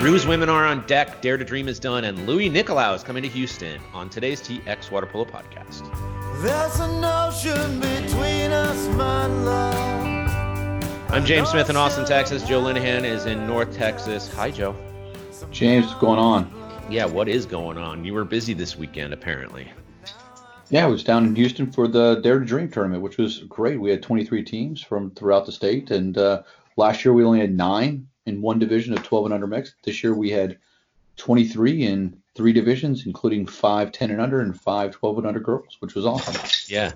Roos women are on deck, Dare to Dream is done, and Louis Nicolau is coming to Houston on today's TX Water Polo podcast. There's an ocean between us, my love. I'm James Smith in Austin, Texas. Joe Linehan is in North Texas. Hi, Joe. James, what's going on? Yeah, what is going on? You were busy this weekend, apparently. Yeah, I was down in Houston for the Dare to Dream tournament, which was great. We had 23 teams from throughout the state, and uh, last year we only had nine in one division of 12 and under mixed. This year we had 23 in three divisions, including five 10 and under and five 12 and under girls, which was awesome. Yeah,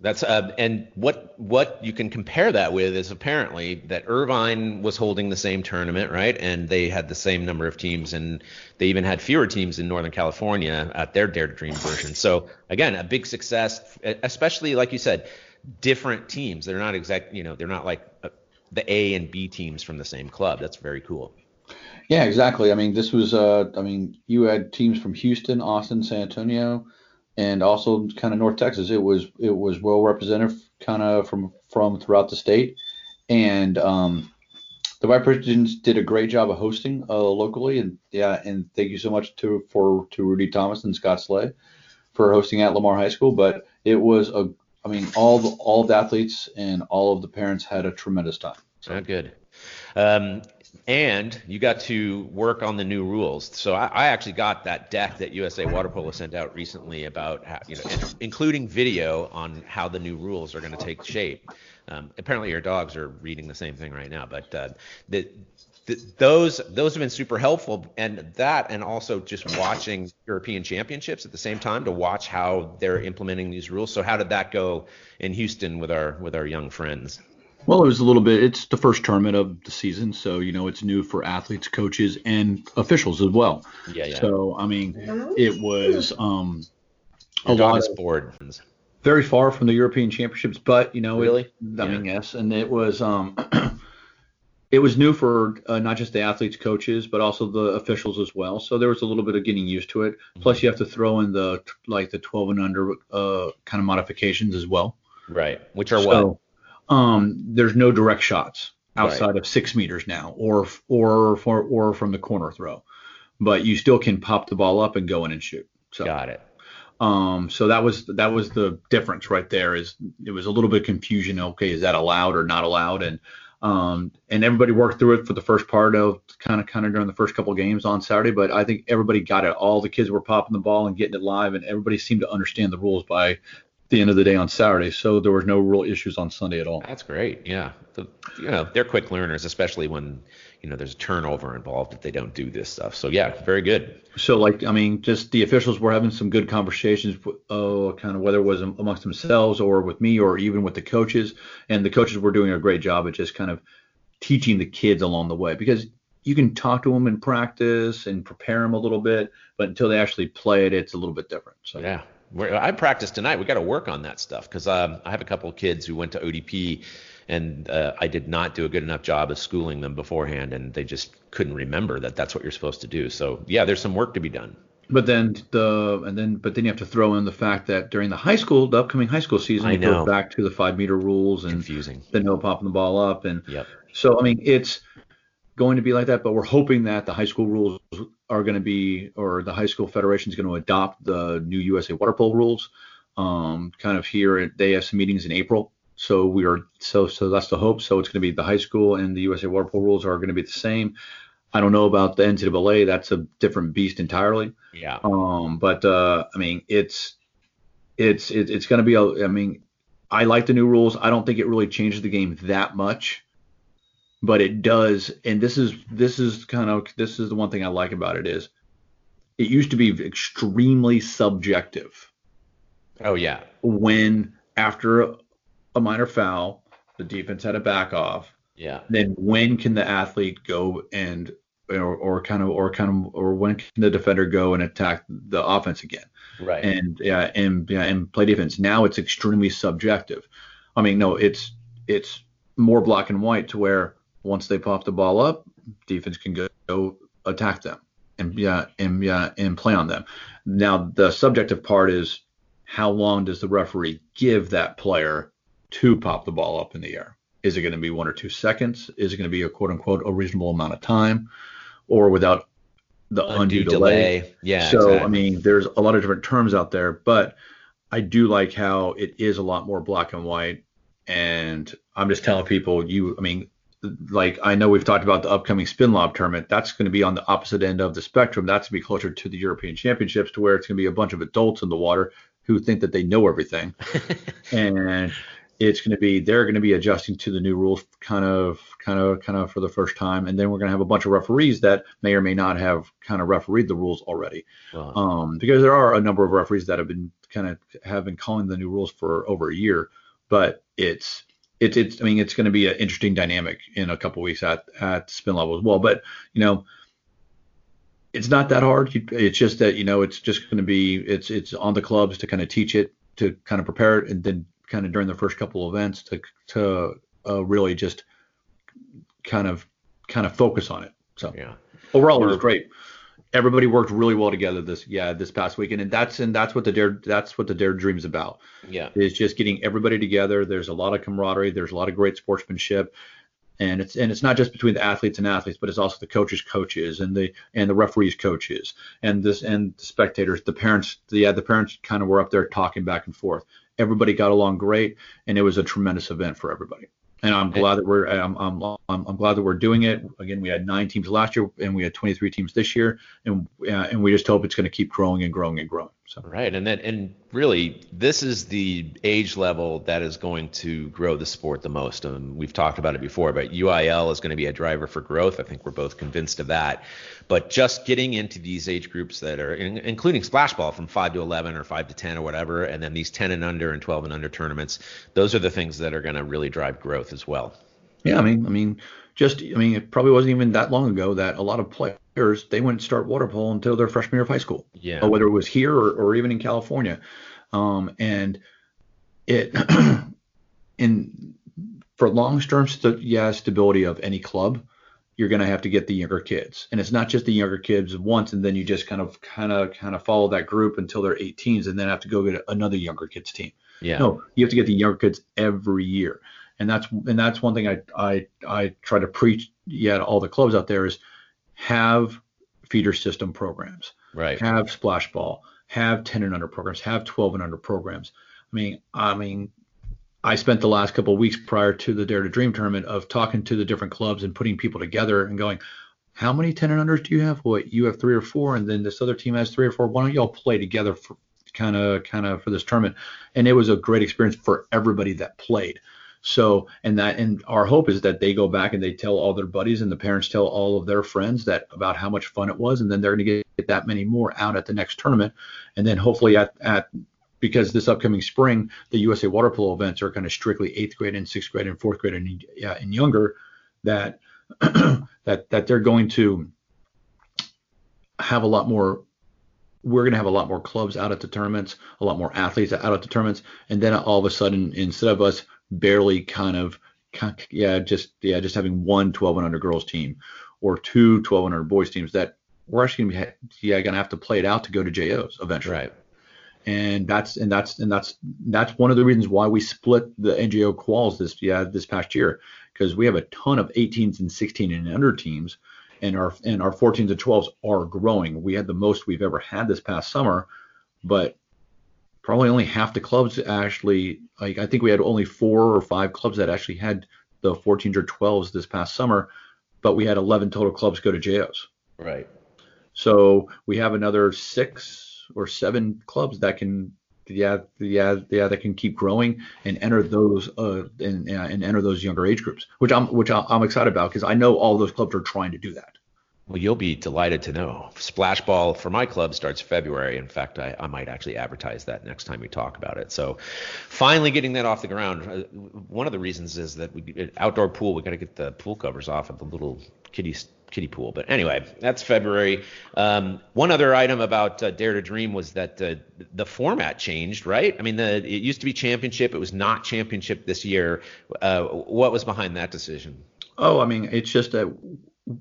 that's uh, and what what you can compare that with is apparently that Irvine was holding the same tournament, right? And they had the same number of teams, and they even had fewer teams in Northern California at their Dare to Dream version. So again, a big success, especially like you said, different teams. They're not exact, you know, they're not like uh, the A and B teams from the same club. That's very cool. Yeah, exactly. I mean, this was, uh, I mean, you had teams from Houston, Austin, San Antonio, and also kind of North Texas. It was it was well represented, kind of from from throughout the state, and um, the Vipers did a great job of hosting uh, locally, and yeah, and thank you so much to for to Rudy Thomas and Scott Slay for hosting at Lamar High School. But it was a, I mean, all the all the athletes and all of the parents had a tremendous time. So good. Um, and you got to work on the new rules. So I, I, actually got that deck that USA Water Polo sent out recently about how, you know, including video on how the new rules are going to take shape. Um, apparently, your dogs are reading the same thing right now, but uh, the, those those have been super helpful, and that, and also just watching European Championships at the same time to watch how they're implementing these rules. So how did that go in Houston with our with our young friends? Well, it was a little bit. It's the first tournament of the season, so you know it's new for athletes, coaches, and officials as well. Yeah, yeah. So I mean, it was um, a lot of board. Very far from the European Championships, but you know, really, it, I yeah. mean, yes, and it was um, it was new for uh, not just the athletes, coaches, but also the officials as well. So there was a little bit of getting used to it. Plus, you have to throw in the like the 12 and under uh, kind of modifications as well. Right. Which are so, what? um, there's no direct shots outside right. of six meters now, or or for, or from the corner throw, but you still can pop the ball up and go in and shoot. So, Got it. Um, so that was that was the difference right there. Is it was a little bit of confusion. Okay, is that allowed or not allowed? And um, and everybody worked through it for the first part of kind of kind of during the first couple of games on Saturday. But I think everybody got it. All the kids were popping the ball and getting it live, and everybody seemed to understand the rules by the end of the day on Saturday, so there was no real issues on Sunday at all. That's great. Yeah, the, you know they're quick learners, especially when you know there's a turnover involved if they don't do this stuff. So yeah, very good. So like I mean, just the officials were having some good conversations, uh, kind of whether it was amongst themselves or with me or even with the coaches, and the coaches were doing a great job at just kind of teaching the kids along the way because you can talk to them in practice and prepare them a little bit, but until they actually play it, it's a little bit different. So yeah, I practice tonight. We got to work on that stuff because um, I have a couple of kids who went to ODP, and uh, I did not do a good enough job of schooling them beforehand, and they just couldn't remember that that's what you're supposed to do. So yeah, there's some work to be done. But then the and then but then you have to throw in the fact that during the high school, the upcoming high school season, it goes back to the five meter rules and confusing. the no popping the ball up and yep. so I mean it's going to be like that, but we're hoping that the high school rules are going to be, or the high school federation is going to adopt the new USA water polo rules. Um, kind of here, they have some meetings in April, so we are so so that's the hope. So it's going to be the high school and the USA water polo rules are going to be the same. I don't know about the NCAA; that's a different beast entirely. Yeah. Um, but uh, I mean, it's it's it, it's going to be a. I mean, I like the new rules. I don't think it really changes the game that much but it does and this is this is kind of this is the one thing i like about it is it used to be extremely subjective oh yeah when after a minor foul the defense had a back off. Yeah. Then when can the athlete go and or, or kind of or kind of or when can the defender go and attack the offense again? Right. And yeah and yeah and play defense. Now it's extremely subjective. I mean no it's it's more black and white to where once they pop the ball up, defense can go, go attack them and yeah and yeah and play on them. Now the subjective part is how long does the referee give that player to pop the ball up in the air? Is it going to be one or two seconds? Is it going to be a quote unquote a reasonable amount of time? or without the undue, Undue delay. delay. Yeah, So I mean, there's a lot of different terms out there, but I do like how it is a lot more black and white. And I'm just telling people, you, I mean, like I know we've talked about the upcoming spin lob tournament. That's going to be on the opposite end of the spectrum. That's going to be closer to the European Championships, to where it's going to be a bunch of adults in the water who think that they know everything, and it's going to be they're going to be adjusting to the new rules, kind of, kind of, kind of for the first time. And then we're going to have a bunch of referees that may or may not have kind of refereed the rules already Well, um, because there are a number of referees that have been kind of have been calling the new rules for over a year, but it's it's it's I mean it's going to be an interesting dynamic in a couple weeks at at spin level as well. But you know, it's not that hard. It's just that you know it's just going to be it's it's on the clubs to kind of teach it to kind of prepare it, and then kind of during the first couple of events to to uh, really just kind of kind of focus on it. So yeah. overall it was great everybody worked really well together this yeah this past weekend and that's and that's what the dare that's what the dare dreams about Yeah. is just getting everybody together there's a lot of camaraderie there's a lot of great sportsmanship and it's and it's not just between the athletes and athletes but it's also the coaches coaches and the and the referees coaches and this and the spectators the parents the, yeah the parents kind of were up there talking back and forth everybody got along great and it was a tremendous event for everybody and I'm glad that we're I'm, I'm, I'm, I'm glad that we're doing it. Again, we had nine teams last year, and we had 23 teams this year, and uh, and we just hope it's going to keep growing and growing and growing. So Right, and then and really, this is the age level that is going to grow the sport the most. Um, we've talked about it before, but UIL is going to be a driver for growth. I think we're both convinced of that. But just getting into these age groups that are, in, including splash ball from five to 11 or five to 10 or whatever, and then these 10 and under and 12 and under tournaments, those are the things that are going to really drive growth as well. yeah, I mean, I mean, just I mean, it probably wasn't even that long ago that a lot of players they wouldn't start water polo until their freshman year of high school. Yeah. whether it was here or, or even in California. Um, and it in for long term st- yeah, stability of any club, you're going to have to get the younger kids. And it's not just the younger kids once and then you just kind of kind of kind of follow that group until they're 18s and then have to go get another younger kids team. Yeah. No, you have to get the younger kids every year. And that's and that's one thing I I I try to preach yeah to all the clubs out there is have feeder system programs Right. have splash ball, have 10 and under programs, have 12 and under programs. I mean, I mean, I spent the last couple of weeks prior to the Dare to Dream tournament of talking to the different clubs and putting people together and going, how many 10 and unders do you have? What you have three or four, and then this other team has three or four. Why don't y'all play together for kind of kind of for this tournament? And it was a great experience for everybody that played. So, and that, and our hope is that they go back and they tell all their buddies and the parents tell all of their friends that about how much fun it was, and then they're going to get that many more out at the next tournament, and then hopefully at at because this upcoming spring the USA water polo events are kind of strictly eighth grade and sixth grade and fourth grade and yeah, and younger, that that that they're going to have a lot more we're going to have a lot more clubs out at the tournaments, a lot more athletes out at the tournaments, and then all of a sudden, instead of us barely kind of, yeah, just yeah, just having one 12 and under girls team or two 12 and under boys teams, that we're actually going to be yeah to have to play it out to go to JOs eventually. Right. And that's and that's and that's that's one of the reasons why we split the NGO quals this yeah this past year because we have a ton of 18s and 16 and under teams and our and our 14s and 12s are growing. We had the most we've ever had this past summer, but probably only half the clubs actually like I think we had only four or five clubs that actually had the 14s or 12s this past summer, but we had 11 total clubs go to JOs. Right. So we have another six or seven clubs that can yeah yeah yeah that can keep growing and enter those uh and and enter those younger age groups, which I'm which I'm excited about because I know all those clubs are trying to do that. Well, you'll be delighted to know. Splash ball for my club starts February. In fact, I, I might actually advertise that next time we talk about it. So, finally getting that off the ground. Uh, one of the reasons is that we outdoor pool. We got to get the pool covers off of the little kiddie kiddie pool. But anyway, that's February. Um, one other item about uh, Dare to Dream was that uh, the format changed, right? I mean, the, it used to be championship. It was not championship this year. Uh, what was behind that decision? Oh, I mean, it's just that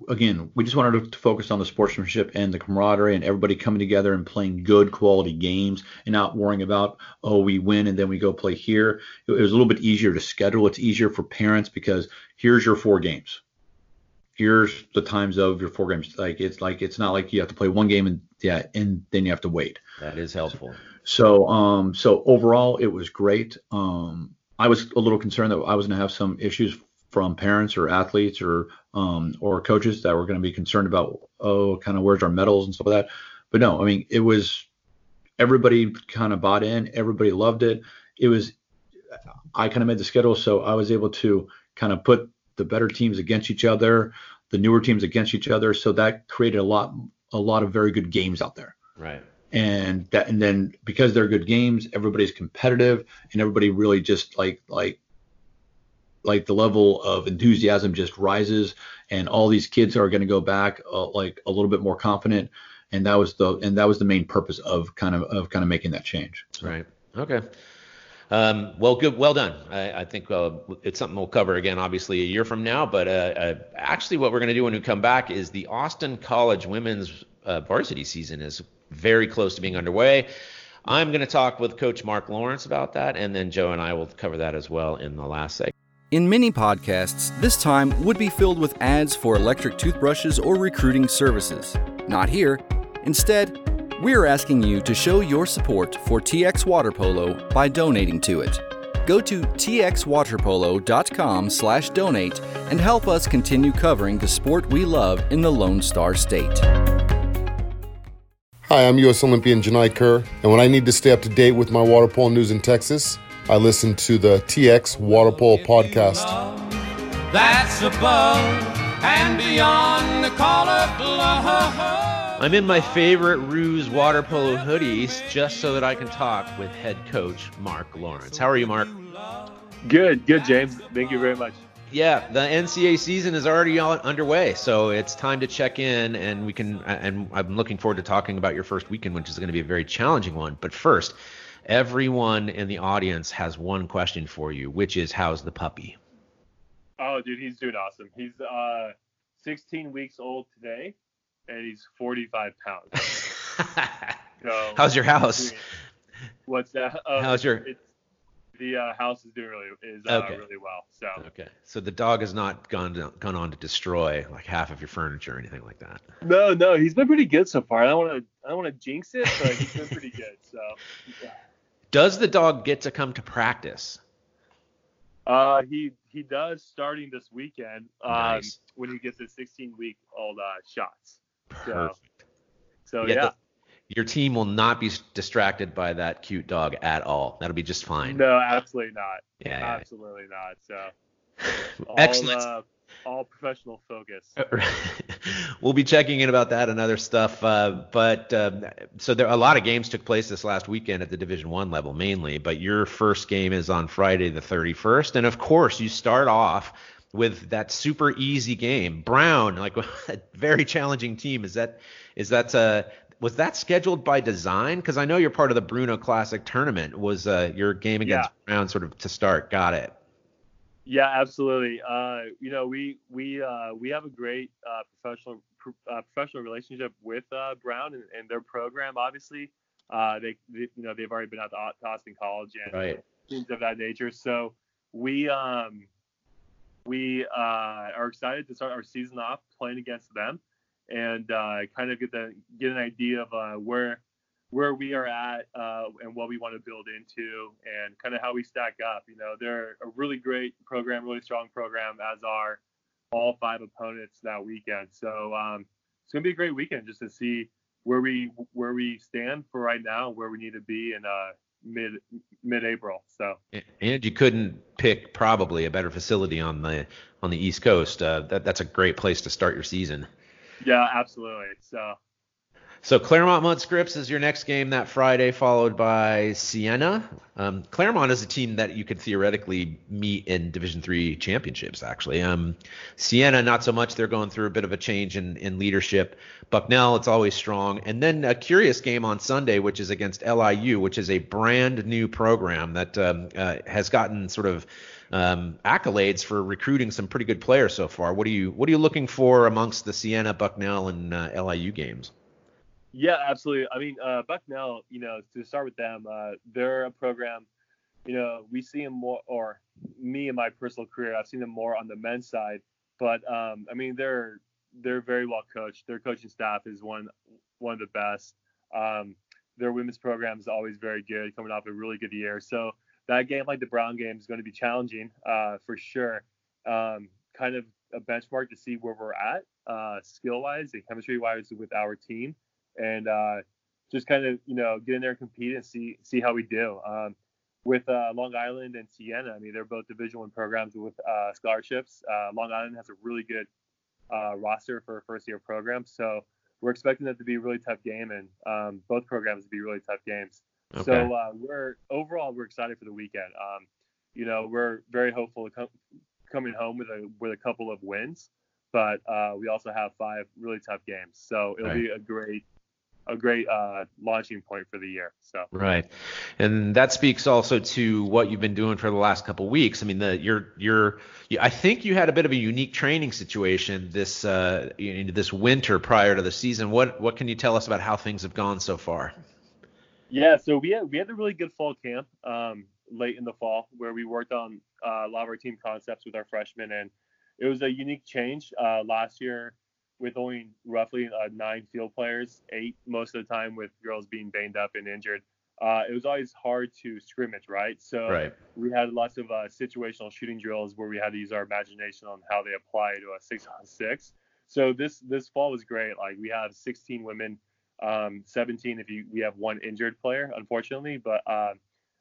again, we just wanted to focus on the sportsmanship and the camaraderie and everybody coming together and playing good quality games and not worrying about, oh, we win and then we go play here. It was a little bit easier to schedule. It's easier for parents because here's your four games. here's the times of your four games. Like it's like it's not like you have to play one game and yeah, and then you have to wait. That is helpful. So um so overall it was great. Um I was a little concerned that I was going to have some issues from parents or athletes or um or coaches that were going to be concerned about oh kind of where's our medals and stuff like that. But no, I mean it was everybody kind of bought in, everybody loved it. It was I kind of made the schedule so I was able to kind of put the better teams against each other, the newer teams against each other. So that created a lot a lot of very good games out there. Right. And that and then because they're good games, everybody's competitive and everybody really just like like like the level of enthusiasm just rises and all these kids are going to go back uh, like a little bit more confident and that was the and that was the main purpose of kind of of kind of making that change. So. Right. Okay. Um, well, good, well done. I, I think uh, it's something we'll cover again, obviously, a year from now. But uh, uh, actually, what we're going to do when we come back is the Austin College women's uh, varsity season is very close to being underway. I'm going to talk with Coach Mark Lawrence about that, and then Joe and I will cover that as well in the last segment. In many podcasts, this time would be filled with ads for electric toothbrushes or recruiting services. Not here. Instead, we're asking you to show your support for TX Water Polo by donating to it. Go to txwaterpolo.com/donate and help us continue covering the sport we love in the Lone Star State. Hi, I'm U.S. Olympian Janai Kerr, and when I need to stay up to date with my water polo news in Texas, I listen to the TX Water Polo podcast. That's above and beyond the call of love. I'm in my favorite Roos water polo hoodies just so that I can talk with head coach Mark Lawrence. How are you, Mark? Good, good, James. Thank you very much. Yeah, the NCAA season is already underway, so it's time to check in, and we can. And I'm looking forward to talking about your first weekend, which is going to be a very challenging one. But first, everyone in the audience has one question for you, which is, how's the puppy? Oh, dude, he's doing awesome. He's uh, 16 weeks old today and he's 45 pounds. so, How's your house? What's that? Um, How's your? the uh, house is doing really is uh, okay. really well. So okay, so the dog has not gone to, gone on to destroy like half of your furniture or anything like that. No, no, he's been pretty good so far. I don't want to I don't want to jinx it, but he's been pretty good. So. Yeah. Does the dog get to come to practice? Uh, he he does starting this weekend. Um, nice. when he gets his 16 week old uh, shots. Perfect. So, so yeah. yeah. The, your team will not be distracted by that cute dog at all. That'll be just fine. No, absolutely not. Yeah, absolutely not. So all, excellent. Uh, all professional focus. we'll be checking in about that and other stuff. Uh, but um, so there a lot of games took place this last weekend at the Division One level mainly. But your first game is on Friday the 31st, and of course you start off with that super easy game. Brown, like a very challenging team. Is that is that uh was that scheduled by design? Because I know you're part of the Bruno Classic tournament. Was uh, your game against yeah. Brown sort of to start? Got it. Yeah, absolutely. Uh, you know, we we uh, we have a great uh, professional uh, professional relationship with uh, Brown and, and, their program. Obviously, uh, they, they, you know they've already been at the Austin College and right. things of that nature. So we um, we uh, are excited to start our season off playing against them and uh, kind of get the get an idea of uh, where where we are at uh, and what we want to build into and kind of how we stack up. You know, they're a really great program, really strong program, as are all five opponents that weekend. So um, it's gonna be a great weekend just to see where we where we stand for right now, where we need to be in uh, mid mid April. So and you couldn't pick probably a better facility on the on the East Coast. Uh, that that's a great place to start your season. Yeah, absolutely. So so Claremont Mudd Scripps is your next game that Friday, followed by Siena. Um, Claremont is a team that you could theoretically meet in Division Three championships. Actually, um, Siena not so much. They're going through a bit of a change in, in leadership. Bucknell, it's always strong. And then a curious game on Sunday, which is against LIU, which is a brand new program that um, uh, has gotten sort of um, accolades for recruiting some pretty good players so far. What are you What are you looking for amongst the Siena, Bucknell, and uh, LIU games? Yeah, absolutely. I mean, uh, Bucknell, you know, to start with them, uh, they're a program, you know, we see them more, or me in my personal career, I've seen them more on the men's side, but um, I mean they're they're very well coached. Their coaching staff is one one of the best. Um, their women's program is always very good, coming off a really good year. So that game, like the Brown game, is going to be challenging uh, for sure. Um, kind of a benchmark to see where we're at uh, skill wise and chemistry wise with our team, and uh, just kind of you know get in there and compete and see see how we do. Um, with uh, Long Island and Siena, I mean they're both Division One programs with uh, scholarships. Uh, Long Island has a really good uh, roster for a first year program, so we're expecting that to be a really tough game, and um, both programs to be really tough games. Okay. So we're overall we're excited for the weekend. Um, you know we're very hopeful coming home with a with a couple of wins, but uh, we also have five really tough games. So it'll right. be a great a great uh, launching point for the year. So right, and that speaks also to what you've been doing for the last couple weeks. I mean, the you're you're I think you had a bit of a unique training situation this uh, you know, this winter prior to the season. What what can you tell us about how things have gone so far? Yeah, so we had we had a really good fall camp. Um, late in the fall where we worked on uh, a lot of our team concepts with our freshmen, and it was a unique change. Uh, last year, with only roughly uh, nine field players, eight most of the time with girls being banged up and injured, uh, it was always hard to scrimmage, right? So right. we had lots of uh, situational shooting drills where we had to use our imagination on how they apply to a six on six. So this this fall was great. Like we have 16 women, um, 17 if you we have one injured player, unfortunately, but uh,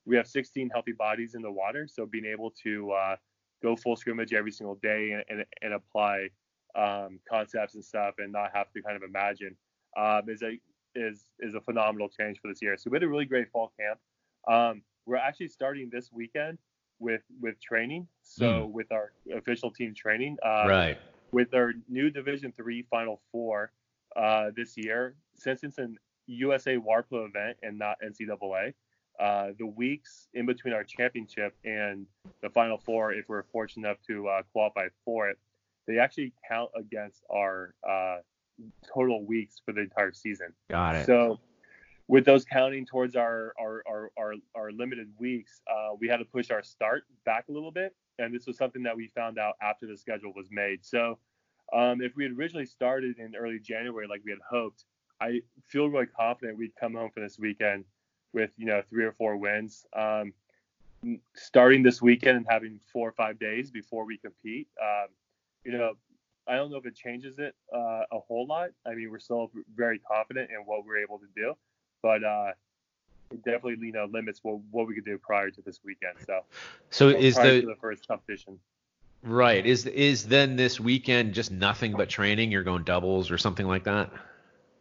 we have 16 healthy bodies in the water, so being able to uh, go full scrimmage every single day and, and, and apply um, concepts and stuff, and not have to kind of imagine um, is a is is a phenomenal change for this year. So we had a really great fall camp. Um, we're actually starting this weekend with with training. So mm. with our official team training, uh, right, with our new Division Three Final Four uh, this year, since it's an USA Water Polo event and not NCAA, uh, the weeks in between our championship and the final four, if we're fortunate enough to uh, qualify for it, they actually count against our uh, total weeks for the entire season. Got it. So with those counting towards our our our our, our limited weeks, uh, we had to push our start back a little bit, and this was something that we found out after the schedule was made. So um, if we had originally started in early January like we had hoped, I feel really confident we'd come home for this weekend with you know three or four wins. Um, starting this weekend and having four or five days before we compete, um, you know, I don't know if it changes it uh, a whole lot. I mean, we're still very confident in what we're able to do, but uh, it definitely you know limits what, what we could do prior to this weekend. So, so is the, the first competition. Right. Is is then this weekend just nothing but training? You're going doubles or something like that?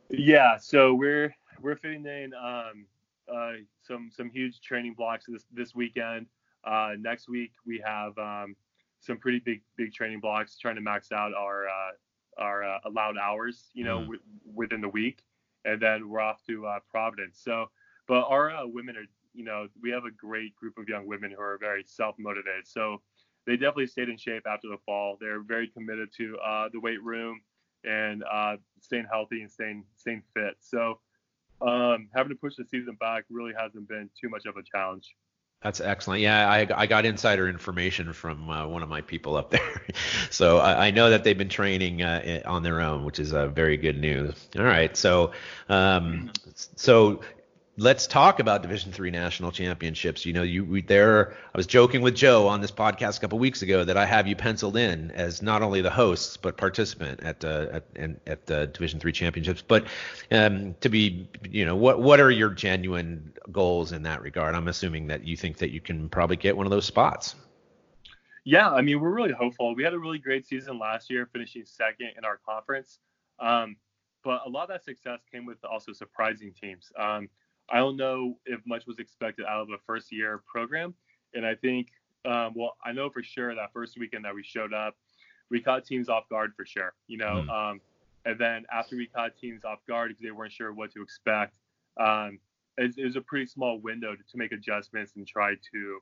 Yeah. So we're we're fitting in um, uh, some some huge training blocks this this weekend. Uh, next week we have um, some pretty big big training blocks, trying to max out our uh, our uh, allowed hours, you know, mm. w- within the week, and then we're off to uh, Providence. So, but our uh, women are, you know, we have a great group of young women who are very self motivated. So they definitely stayed in shape after the fall. They're very committed to the weight room and staying healthy and staying staying fit. So um, having to push the season back really hasn't been too much of a challenge. That's excellent. Yeah, I, I got insider information from uh, one of my people up there, so I, I, know that they've been training uh, on their own, which is uh, very good news. All right, so um, so let's talk about Division Three national championships. You know, you we, there. I was joking with Joe on this podcast a couple weeks ago that I have you penciled in as not only the hosts but participant at uh, at, at the Division Three championships. But um, to be, you know, what what are your genuine goals in that regard? I'm assuming that you think that you can probably get one of those spots. Yeah, I mean, we're really hopeful. We had a really great season last year, finishing second in our conference. Um, but a lot of that success came with also surprising teams. Um, I don't know if much was expected out of a first year program. And I think, um, well, I know for sure that first weekend that we showed up, we caught teams off guard for sure, you know. Mm. Um, and then after we caught teams off guard because they weren't sure what to expect, um, it, it, was a pretty small window to, to, make adjustments and try to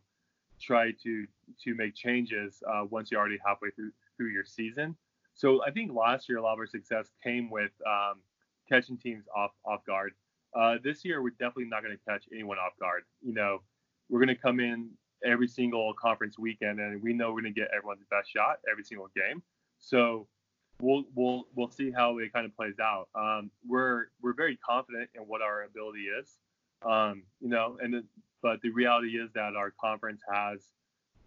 try to to make changes uh, once you're already halfway through through your season. So I think last year a lot of our success came with um, catching teams off off guard. Uh, this year, we're definitely not going to catch anyone off guard. You know, we're going to come in every single conference weekend, and we know we're going to get everyone's best shot every single game. So we'll we'll we'll see how it kind of plays out. Um, we're we're very confident in what our ability is, um, you know, and but the reality is that our conference has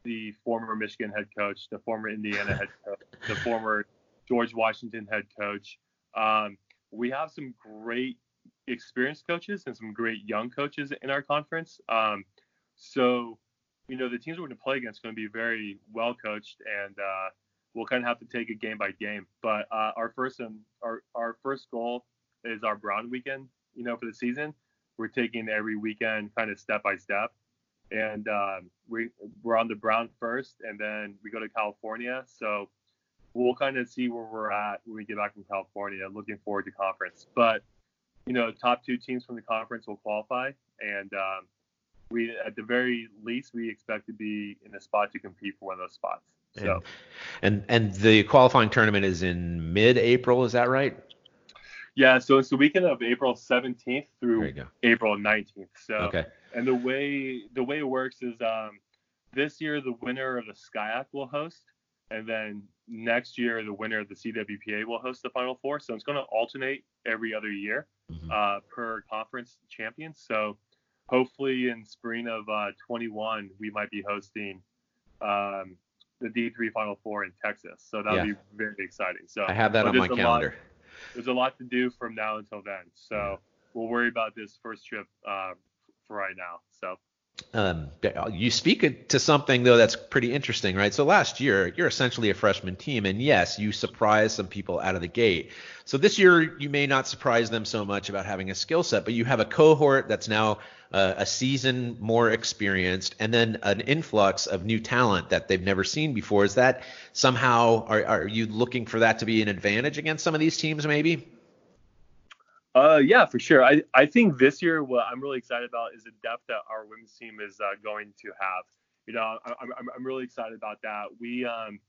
the former Michigan head coach, the former Indiana head coach, the former George Washington head coach. Um, we have some great experienced coaches and some great young coaches in our conference. Um, so, you know, the teams we're going to play against are going to be very well coached, and uh, we'll kind of have to take it game by game. But uh, our first and our our first goal is our Brown weekend. You know, for the season, we're taking every weekend kind of step by step, and um, we we're on the Brown first, and then we go to California. So we'll kind of see where we're at when we get back from California. Looking forward to conference, but you know, top two teams from the conference will qualify, and um, we at the very least we expect to be in a spot to compete for one of those spots. So, and and, and the qualifying tournament is in mid-April, is that right? Yeah, so it's the weekend of April 17th through April 19th. So, okay. and the way the way it works is um, this year the winner of the SCIAC will host, and then next year the winner of the CWPA will host the Final Four. So it's going to alternate every other year mm-hmm. uh, per conference champion. So hopefully in spring of uh, 21 we might be hosting um, the D3 Final Four in Texas. So that'll yeah. be very exciting. So I have that on my calendar. Lot, there's a lot to do from now until then. So we'll worry about this first trip uh, for right now. So. Um, you speak to something though that's pretty interesting, right? So last year you're essentially a freshman team, and yes, you surprised some people out of the gate. So this year you may not surprise them so much about having a skill set, but you have a cohort that's now uh, a season more experienced, and then an influx of new talent that they've never seen before. Is that somehow are, are you looking for that to be an advantage against some of these teams, maybe? Uh, yeah, for sure. I, I think this year what I'm really excited about is the depth that our women's team is uh, going to have. You know, I, I'm, I'm really excited about that. We um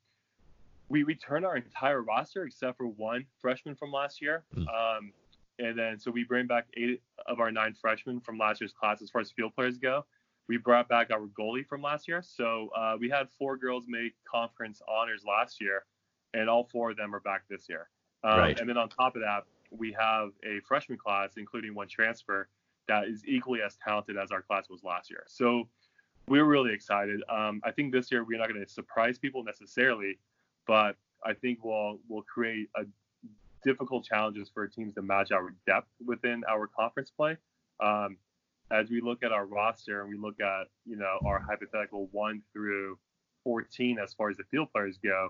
we returned our entire roster except for one freshman from last year. Mm. Um, and then so we bring back eight of our nine freshmen from last year's class as far as field players go. We brought back our goalie from last year. So uh, we had four girls make conference honors last year, and all four of them are back this year. Um, right. And then on top of that, we have a freshman class, including one transfer, that is equally as talented as our class was last year. So we're really excited. Um, I think this year we're not going to surprise people necessarily, but I think we'll we'll create a difficult challenges for teams to match our depth within our conference play. Um, as we look at our roster and we look at you know our hypothetical one through 14 as far as the field players go,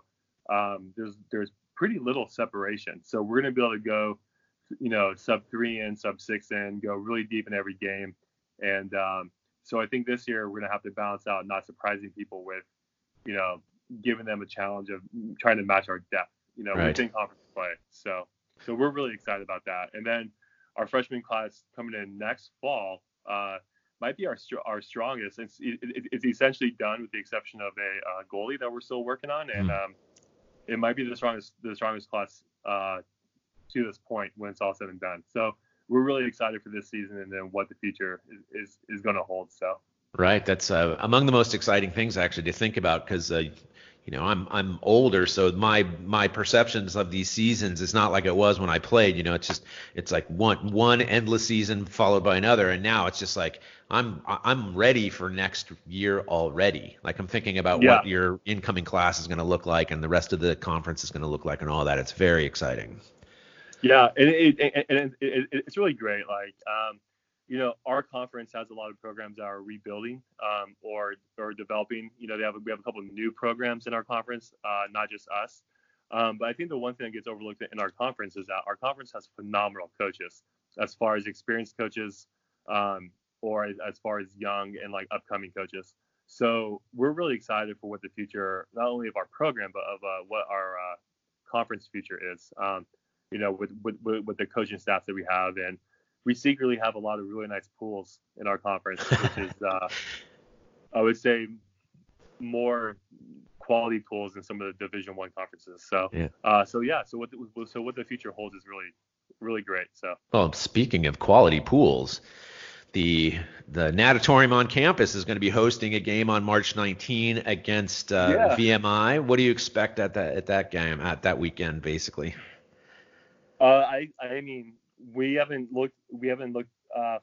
um, there's there's pretty little separation. So we're going to be able to go, you know, sub three in, sub six in, go really deep in every game, and um, so I think this year we're going to have to balance out not surprising people with, you know, giving them a challenge of trying to match our depth, you know, right. within conference play. So, so we're really excited about that. And then our freshman class coming in next fall uh, might be our our strongest. It's it, it's essentially done with the exception of a uh, goalie that we're still working on, and mm. um, it might be the strongest the strongest class uh, to this point when it's all said and done. So we're really excited for this season and then what the future is is, is going to hold. So. Right, that's uh, among the most exciting things actually to think about because uh, you know I'm I'm older, so my my perceptions of these seasons is not like it was when I played. You know, it's just it's like one one endless season followed by another, and now it's just like I'm I'm ready for next year already. Like I'm thinking about yeah. what your incoming class is going to look like, and the rest of the conference is going to look like, and all that. It's very exciting. Yeah, and, it, it, and it, it's really great. Like um, you know, our conference has a lot of programs that are rebuilding um, or or developing. You know, they have we have a couple of new programs in our conference, uh, not just us. Um, but I think the one thing that gets overlooked in our conference is that our conference has phenomenal coaches, as far as experienced coaches, um, or as, as, far as young and like upcoming coaches. So we're really excited for what the future, not only of our program, but of uh, what our uh, conference future is. Um, you know, with, with with the coaching staff that we have and we secretly have a lot of really nice pools in our conference, which is uh, I would say more quality pools than some of the Division One conferences. So yeah. Uh, so yeah, so what the, so what the future holds is really really great. So well, speaking of quality pools. the the natatorium on campus is going to be hosting a game on March 19 against uh, yeah. VMI. What do you expect at that at that game at that weekend, basically? Uh, I I mean we haven't looked we haven't looked uh,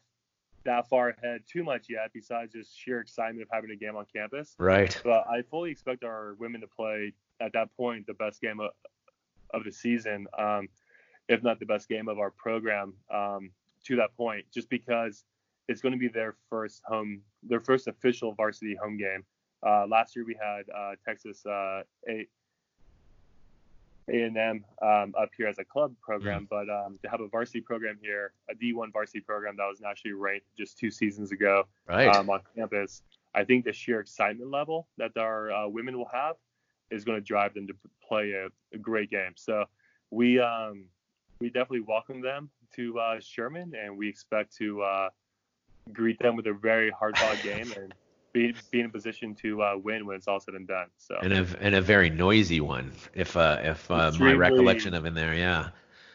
that far ahead too much yet, besides just sheer excitement of having a game on campus. Right. But I fully expect our women to play at that point the best game of, of the season, um, if not the best game of our program um, to that point, just because it's going to be their first home, their first official varsity home game. Uh, last year we had uh, Texas uh, A and M um, up here as a club program, mm-hmm. but um, to have a varsity program here, a D1 varsity program that was nationally ranked just two seasons ago right. um, on campus, I think the sheer excitement level that our uh, women will have is going to drive them to play a, a great game. So we um, we definitely welcome them to uh, Sherman, and we expect to uh, greet them with a very hard-fought game and be, be in a position to uh, win when it's all said and done. So and a and a very noisy one, if uh, if uh, my recollection of in there, yeah.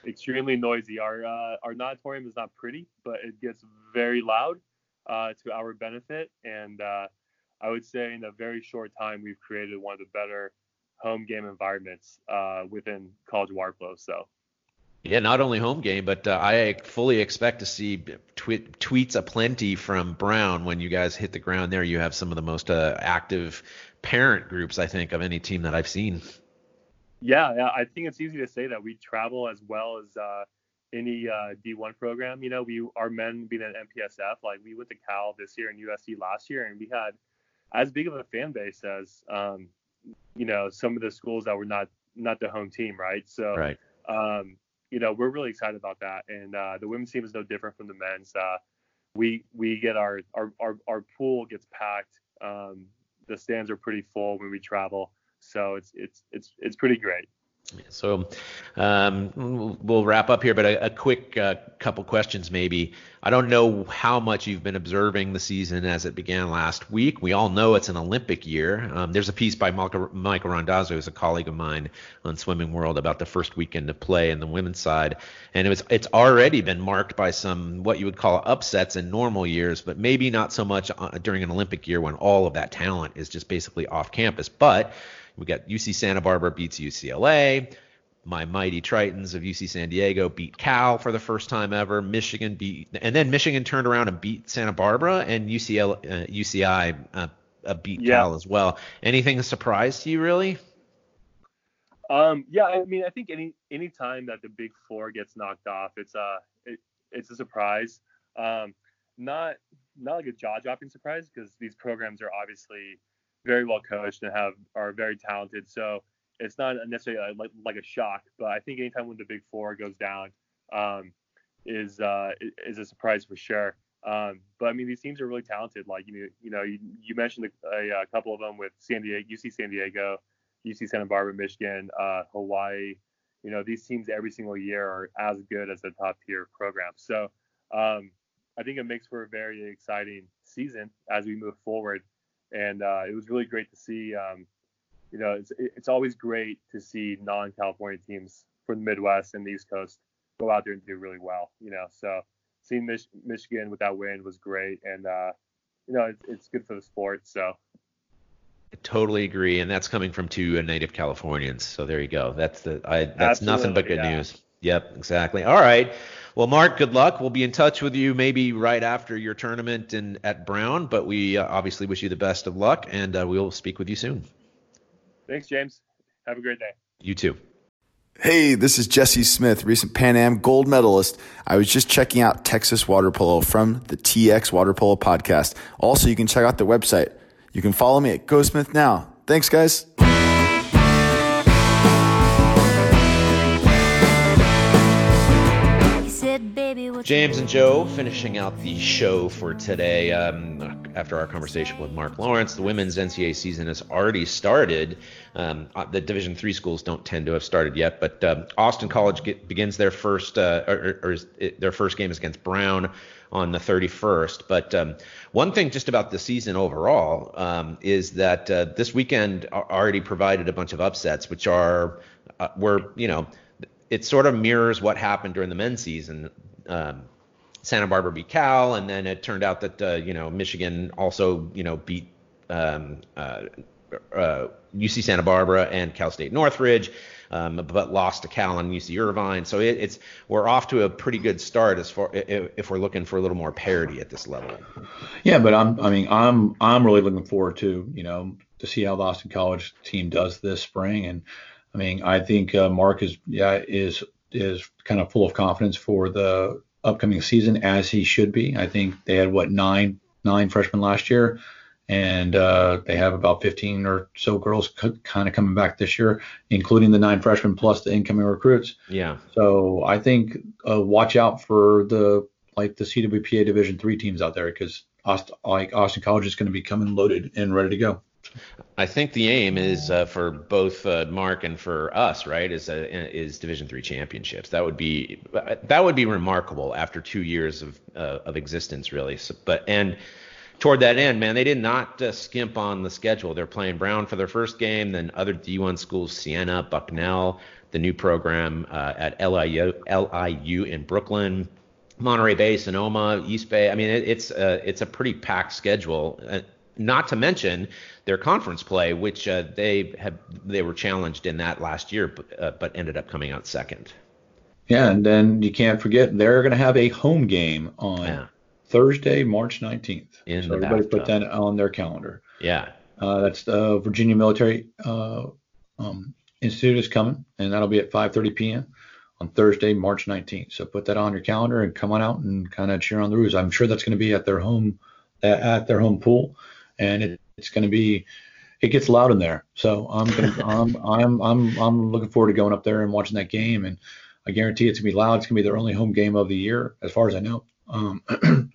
Extremely noisy. Our uh, our natatorium is not pretty, but it gets very loud uh, to our benefit, and uh, I would say in a very short time we've created one of the better home game environments uh, within college water. So yeah, not only home game, but uh, I fully expect to see tw- tweets aplenty from Brown when you guys hit the ground there. You have some of the most uh, active parent groups, I think, of any team that I've seen. Yeah, yeah, I think it's easy to say that we travel as well as uh, any uh, D1 program. You know, we our men being at MPSF, like we went to Cal this year and USC last year, and we had as big of a fan base as um, you know some of the schools that were not not the home team, right? So right. Um, you know, we're really excited about that. And uh, the women's team is no different from the men's. Uh, we we get our our our, our pool gets packed. Um, the stands are pretty full when we travel, so it's it's it's it's pretty great. So um, we'll wrap up here, but a, a quick uh, couple questions maybe. I don't know how much you've been observing the season as it began last week. We all know it's an Olympic year. Um, there's a piece by Michael, Michael Randazzo, who's a colleague of mine on Swimming World, about the first weekend of play in the women's side, and it was it's already been marked by some what you would call upsets in normal years, but maybe not so much uh, during an Olympic year when all of that talent is just basically off campus. But we got UC Santa Barbara beats UCLA. My mighty Tritons of UC San Diego beat Cal for the first time ever. Michigan beat, and then Michigan turned around and beat Santa Barbara, and UCL, uh, UCI uh, uh, beat yeah. Cal as well. Anything surprised to you, really? Um, yeah, I mean, I think any any time that the Big Four gets knocked off, it's a uh, it, it's a surprise. Um, not not like a jaw dropping surprise because these programs are obviously very well coached and have are very talented. So it's not necessarily like, like a shock, but I think anytime when the Big Four goes down um, is uh, is a surprise for sure. Um, but I mean, these teams are really talented. Like you you know, you, you mentioned a, a, couple of them with San Diego, UC San Diego, UC Santa Barbara, Michigan, uh, Hawaii. You know, these teams every single year are as good as the top tier programs. So um, I think it makes for a very exciting season as we move forward and uh, it was really great to see. Um, you know, it's it's always great to see non-California teams from the Midwest and the East Coast go out there and do really well. You know, so seeing Mich- Michigan with that win was great, and uh, you know, it's, it's good for the sport. So. I totally agree, and that's coming from two native Californians. So there you go. That's the I, that's Absolutely, nothing but good yeah. news. Yep, exactly. All right. Well, Mark, good luck. We'll be in touch with you maybe right after your tournament in at Brown, but we uh, obviously wish you the best of luck, and uh, we'll speak with you soon. Thanks, James. Have a great day. You too. Hey, this is Jesse Smith, recent Pan Am gold medalist. I was just checking out Texas Water Polo from the TX Water Polo podcast. Also, you can check out their website. You can follow me at Go Smith Now. Thanks, guys. James and Joe finishing out the show for today. Um, after our conversation with Mark Lawrence, the women's NCAA season has already started. Um, uh, the Division three schools don't tend to have started yet, but um, Austin College get, begins their first uh, or, or it, their first game is against Brown on the 31st. But um, one thing just about the season overall um, is that uh, this weekend already provided a bunch of upsets, which are uh, were you know it sort of mirrors what happened during the men's season. Um, Santa Barbara beat Cal, and then it turned out that uh, you know Michigan also you know beat um, uh, uh, UC Santa Barbara and Cal State Northridge, um, but lost to Cal and UC Irvine. So it, it's we're off to a pretty good start as far if, we're looking for a little more parity at this level. Yeah, but I'm I mean I'm I'm really looking forward to you know to see how the Austin College team does this spring, and I mean I think uh, Mark is yeah is is kind of full of confidence for the upcoming season as he should be. I think they had what nine nine freshmen last year and uh, they have about 15 or so girls kind of coming back this year, including the nine freshmen plus the incoming recruits. Yeah. So I think uh, watch out for the like the CWPA Division three teams out there because Austin, like Austin College is going to be coming loaded and ready to go. I think the aim is uh, for both uh, Mark and for us, right? Is uh, is Division three championships. That would be that would be remarkable after two years of uh, of existence, really. So, but and toward that end, man, they did not uh, skimp on the schedule. They're playing Brown for their first game, then other D1 schools, Siena, Bucknell, the new program uh, at LIU, LIU in Brooklyn, Monterey Bay, Sonoma, East Bay. I mean, it, it's it's a pretty packed schedule. Not to mention their conference play, which uh, they have they were challenged in that last year, but, uh, but ended up coming out second. Yeah, and then you can't forget they're going to have a home game on yeah. Thursday, March 19th. In so everybody bathtub. put that on their calendar. Yeah. Uh, that's the Virginia Military uh, um, Institute is coming, and that'll be at 5:30 p.m. on Thursday, March 19th. So put that on your calendar and come on out and kind of cheer on the Roos. I'm sure that's going to be at their home at their home pool, and it, it's going to be it gets loud in there. So I'm gonna I'm I'm I'm I'm looking forward to going up there and watching that game, and I guarantee it's gonna be loud. It's gonna be their only home game of the year, as far as I know. Um,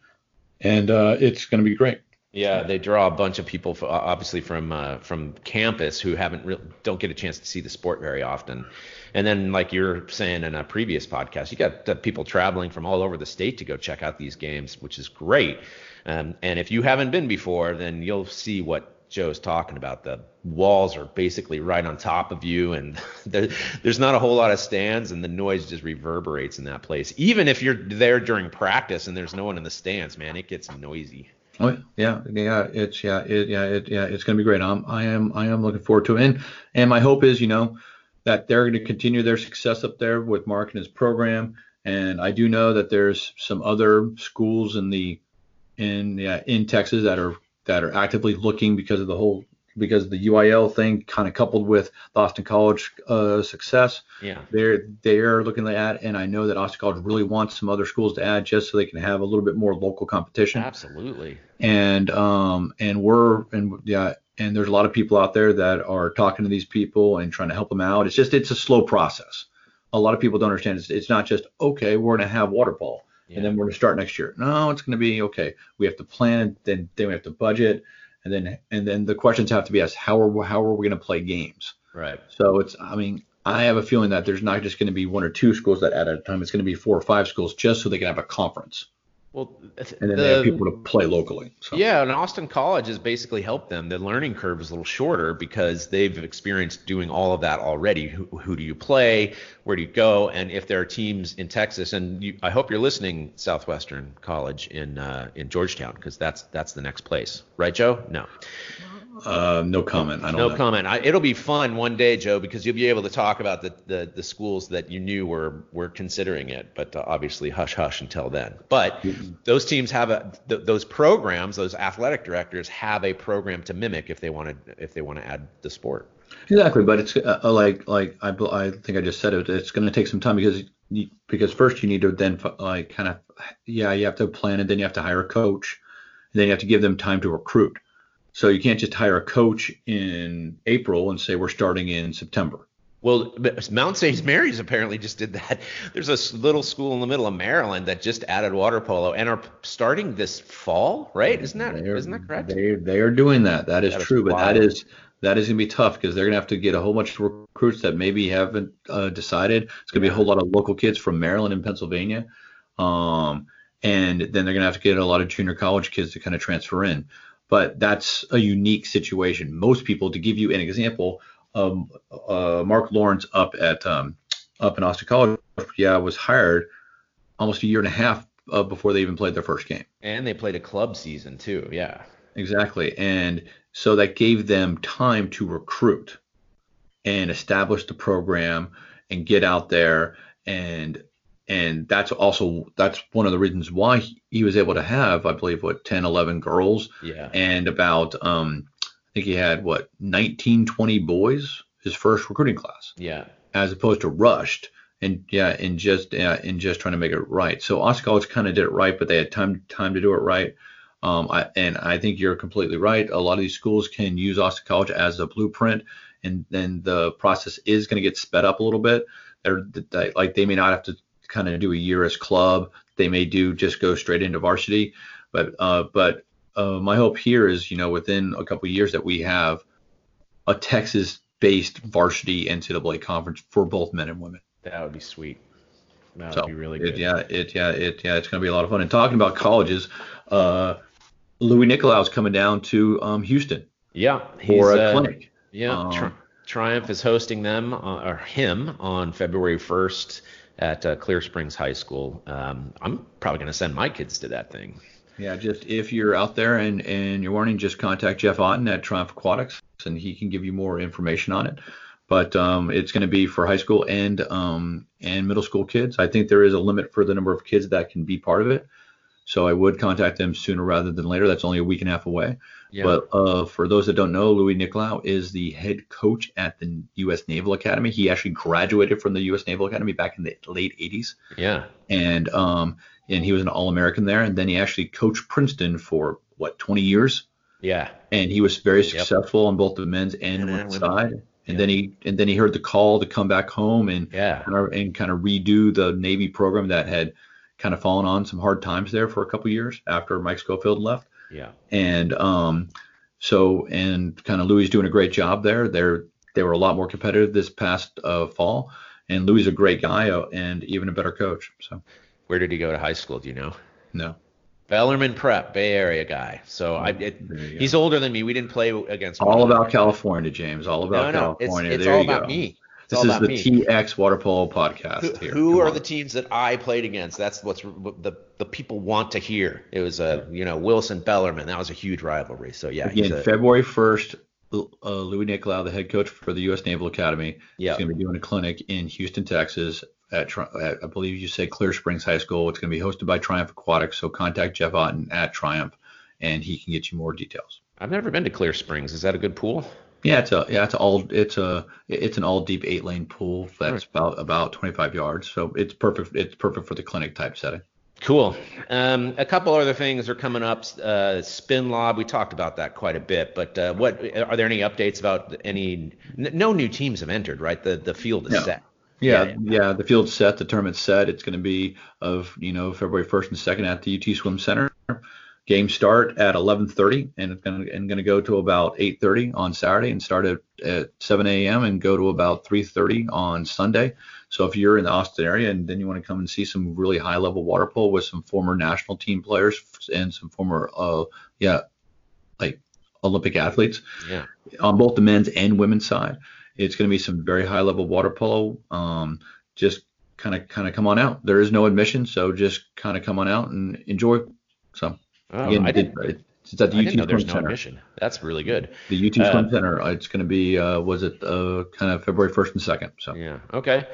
and uh, it's going to be great. Yeah, they draw a bunch of people, obviously from uh, from campus who haven't re- don't get a chance to see the sport very often. And then, like you're saying in a previous podcast, you got uh, people traveling from all over the state to go check out these games, which is great. Um, and if you haven't been before, then you'll see what Joe's talking about. The walls are basically right on top of you, and there, there's not a whole lot of stands, and the noise just reverberates in that place. Even if you're there during practice and there's no one in the stands, man, it gets noisy. Oh yeah, yeah, it's yeah, it, yeah, it, yeah, it's gonna be great. I'm, I am, I am looking forward to it, and and my hope is, you know, that they're going to continue their success up there with Mark and his program. And I do know that there's some other schools in the in yeah, in Texas that are that are actively looking because of the whole because the UIL thing, kind of coupled with the Austin College uh, success. Yeah, they're they're looking at and I know that Austin College really wants some other schools to add just so they can have a little bit more local competition. Absolutely. And um and we're and yeah and there's a lot of people out there that are talking to these people and trying to help them out. It's just it's a slow process. A lot of people don't understand. It's, it's not just okay, we're going to have water polo Yeah. and then we're going to start next year. No, it's going to be okay. We have to plan, then then we have to budget, and then and then the questions have to be asked. How are we- how are we going to play games? Right. So it's I mean I have a feeling that there's not just going to be one or two schools that add at a time. It's going to be four or five schools just so they can have a conference, Well, and then they have people to play locally. So. Yeah, and Austin College has basically helped them. The learning curve is a little shorter because they've experienced doing all of that already. Who, who do you play? Where do you go? And if there are teams in Texas, and you, I hope you're listening, Southwestern College in uh, in Georgetown, because that's that's the next place, right, Joe? No, Uh, no comment. I don't no know. comment. I, it'll be fun one day, Joe, because you'll be able to talk about the the, the schools that you knew were were considering it, but uh, obviously hush hush until then. But those teams have a th- those programs, those athletic directors have a program to mimic if they want to if they want to add the sport. Exactly, but it's uh, like like I, I think I just said it. It's going to take some time because you, because first you need to then like kind of yeah you have to plan it, then you have to hire a coach, and then you have to give them time to recruit. So you can't just hire a coach in April and say we're starting in September. Well, Mount St. Mary's apparently just did that. There's a little school in the middle of Maryland that just added water polo and are starting this fall, right? Isn't that isn't that correct? They they are doing that. That is That is true, but that is that is going to be tough because they're going to have to get a whole bunch of recruits that maybe haven't uh, decided. It's going to be a whole lot of local kids from Maryland and Pennsylvania, um, and then they're going to have to get a lot of junior college kids to kind of transfer in. But that's a unique situation. Most people, to give you an example, um, uh, Mark Lawrence up at um, up in Austin College, yeah, was hired almost a year and a half uh, before they even played their first game. And they played a club season too. Yeah. Exactly. And so that gave them time to recruit and establish the program and get out there and and that's also that's one of the reasons why he, he was able to have I believe what 10 11 girls Yeah. and about um I think he had what 19 20 boys his first recruiting class Yeah. as opposed to rushed and yeah and just uh, and just trying to make it right so Austin College kind of did it right but they had time time to do it right um, I, and I think you're completely right. A lot of these schools can use Austin College as a blueprint, and then the process is going to get sped up a little bit. They're, they, like they may not have to kind of do a year as club. They may do just go straight into varsity. But uh, but uh, my hope here is you know within a couple of years that we have a Texas-based varsity NCAA conference for both men and women. That would be sweet. That So would be really it, good. yeah, it yeah it yeah it's going to be a lot of fun. And talking about colleges, uh, Louis Nicolao's coming down to um, Houston Yeah. He's, for a uh, clinic. Yeah. Um, Tri- Triumph is hosting them uh, or him on February 1st at uh, Clear Springs High School. Um, I'm probably going to send my kids to that thing. Yeah, just if you're out there and, and you're wanting, just contact Jeff Otten at Triumph Aquatics, and he can give you more information on it. But um, it's going to be for high school and um, and middle school kids. I think there is a limit for the number of kids that can be part of it. So I would contact them sooner rather than later. That's only a week and a half away. Yeah. But uh, for those that don't know, Louis Nicolao is the head coach at the U.S. Naval Academy. He actually graduated from the U.S. Naval Academy back in the late 80s yeah. and um and he was an all-American there and then he actually coached Princeton for what 20 years Yeah. and he was very Yep. successful on both the men's and And women's side and Yeah. then he and then he heard the call to come back home and Yeah. kind of, and kind of redo the Navy program that had kind of fallen on some hard times there for a couple years after Mike Schofield left Yeah. and um, so and kind of Louis doing a great job there. They're they were a lot more competitive this past uh, fall, and Louis is a great guy uh, and even a better coach. So Where did he go to high school? Do you know? no, Bellarmine Prep, Bay Area guy. So I, it, There you go. he's older than me. We didn't play against. all about. California, James. All about No, no, it's, California. it's there all you about go. me. It's This all is about the me. TX Water Polo podcast. Who, here. who Come are on. the teams that I played against? That's what's what the the people want to hear. It was a you know Wilson Bellarmine. That was a huge rivalry. So yeah, he's Again, a, February 1st, uh, Louis Nicolao, the head coach for the U.S. Naval Academy, Yeah. is going to be doing a clinic in Houston, Texas, at, at I believe you say Clear Springs High School. It's going to be hosted by Triumph Aquatics. So contact Jeff Otten at Triumph, and he can get you more details. I've never been to Clear Springs. Is that a good pool? Yeah, it's a yeah, it's all it's a it's an all deep eight lane pool that's about about 25 yards. So it's perfect. It's perfect for the clinic type setting. Cool. Um, a couple other things are coming up. Uh, Spin Lob, we talked about that quite a bit. But uh, what are there any updates about any? n- No new teams have entered, right? The the field is No. set. Yeah, Yeah, yeah, The field's set. The tournament's set. It's going to be of you know February 1st and 2nd at the UT Swim Center. Games start at 11:30 and it's going to and going to go to about 8:30 on Saturday and start at, at 7 a.m. and go to about 3:30 on Sunday. So if you're in the Austin area and then you want to come and see some really high level water polo with some former national team players and some former uh yeah like Olympic athletes, Yeah. on both the men's and women's side. It's going to be some very high level water polo. Um, just kind of kind of come on out. There is no admission, so just kind of come on out and enjoy. So Oh, again, I didn't. it- it's at the I UT didn't know Swim there's no Center. admission. That's really good. The UT Uh, Swim Center. uh, It's going to be uh, was it uh, kind of February 1st and 2nd. So Yeah. Okay.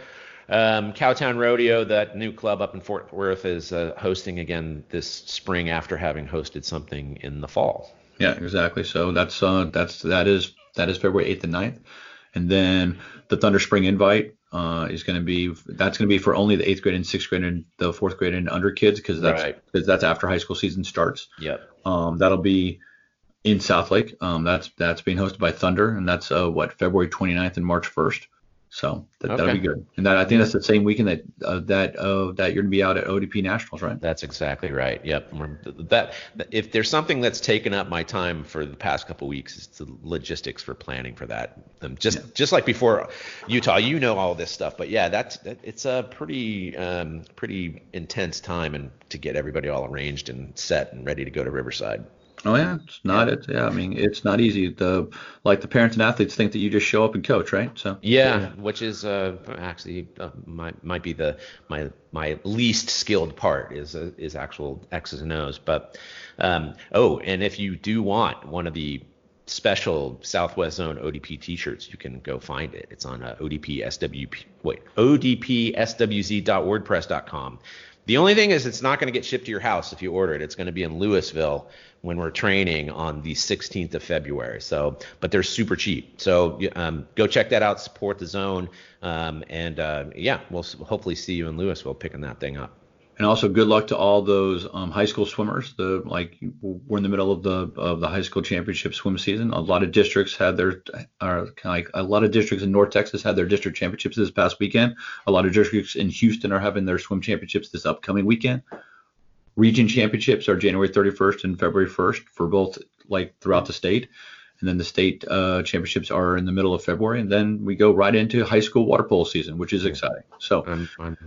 Um, Cowtown Rodeo, that new club up in Fort Worth, is uh, hosting again this spring after having hosted something in the fall. Yeah, exactly. So that's uh, that's that is that is February 8th and 9th, and then the Thunder Spring Invite uh, is going to be that's going to be for only the eighth grade and sixth grade and the fourth grade and under kids because that's Right. because that's after high school season starts. Yep. Um, that'll be in Southlake. Um, that's that's being hosted by Thunder, and that's uh, what February 29th and March 1st. So that, that'll be good. And that I think that's the same weekend that uh, that uh, that you're going to be out at ODP Nationals, right? That's exactly right. Yep. That if there's something that's taken up my time for the past couple weeks, it's the logistics for planning for that. Um, just just like before Utah, you know all this stuff, but yeah, that's that, it's a pretty um, pretty intense time and to get everybody all arranged and set and ready to go to Riverside. Oh yeah, it's not it. Yeah, I mean it's not easy. The like the parents and athletes think that you just show up and coach, right? So yeah, which is uh, actually uh, might might be the my my least skilled part is uh, is actual X's and O's. But um, oh, and if you do want one of the special Southwest Zone ODP T-shirts, you can go find it. It's on uh, ODP SWP wait ODPSWZ.wordpress.com. The only thing is, it's not going to get shipped to your house if you order it. It's going to be in Louisville when we're training on the 16th of February. So, but they're super cheap. So um, go check that out. Support the zone, um, and uh, yeah, we'll hopefully see you in Louisville picking that thing up. And also, good luck to all those um, high school swimmers. The like we're in the middle of the of the high school championship swim season. A lot of districts had their are like a lot of districts in North Texas had their district championships this past weekend. A lot of districts in Houston are having their swim championships this upcoming weekend. Region championships are January 31st and February 1st for both like throughout the state. And then the state uh, championships are in the middle of February, and then we go right into high school water polo season, which is exciting. So I'm, I'm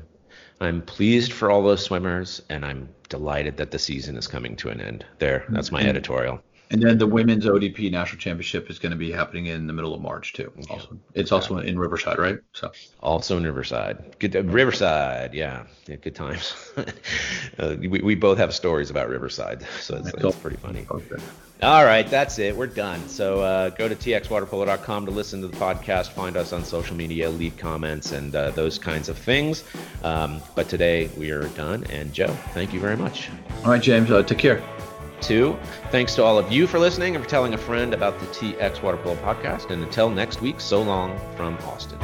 I'm pleased for all those swimmers, and I'm delighted that the season is coming to an end. There, that's my mm. editorial. And then the women's ODP national championship is going to be happening in the middle of March too. Also, it's also in Riverside, right? So also in Riverside. Good uh, Riverside, yeah, yeah good times. uh, we, we both have stories about Riverside, so it's, it's pretty funny. Okay. All right, that's it. We're done. So uh, go to txwaterpolo.com to listen to the podcast. Find us on social media, leave comments, and uh, those kinds of things. Um, but today we are done. And Joe, thank you very much. All right, James. Uh, take care. Two, thanks to all of you for listening and for telling a friend about the TX Water Polo podcast. And until next week, so long from Austin.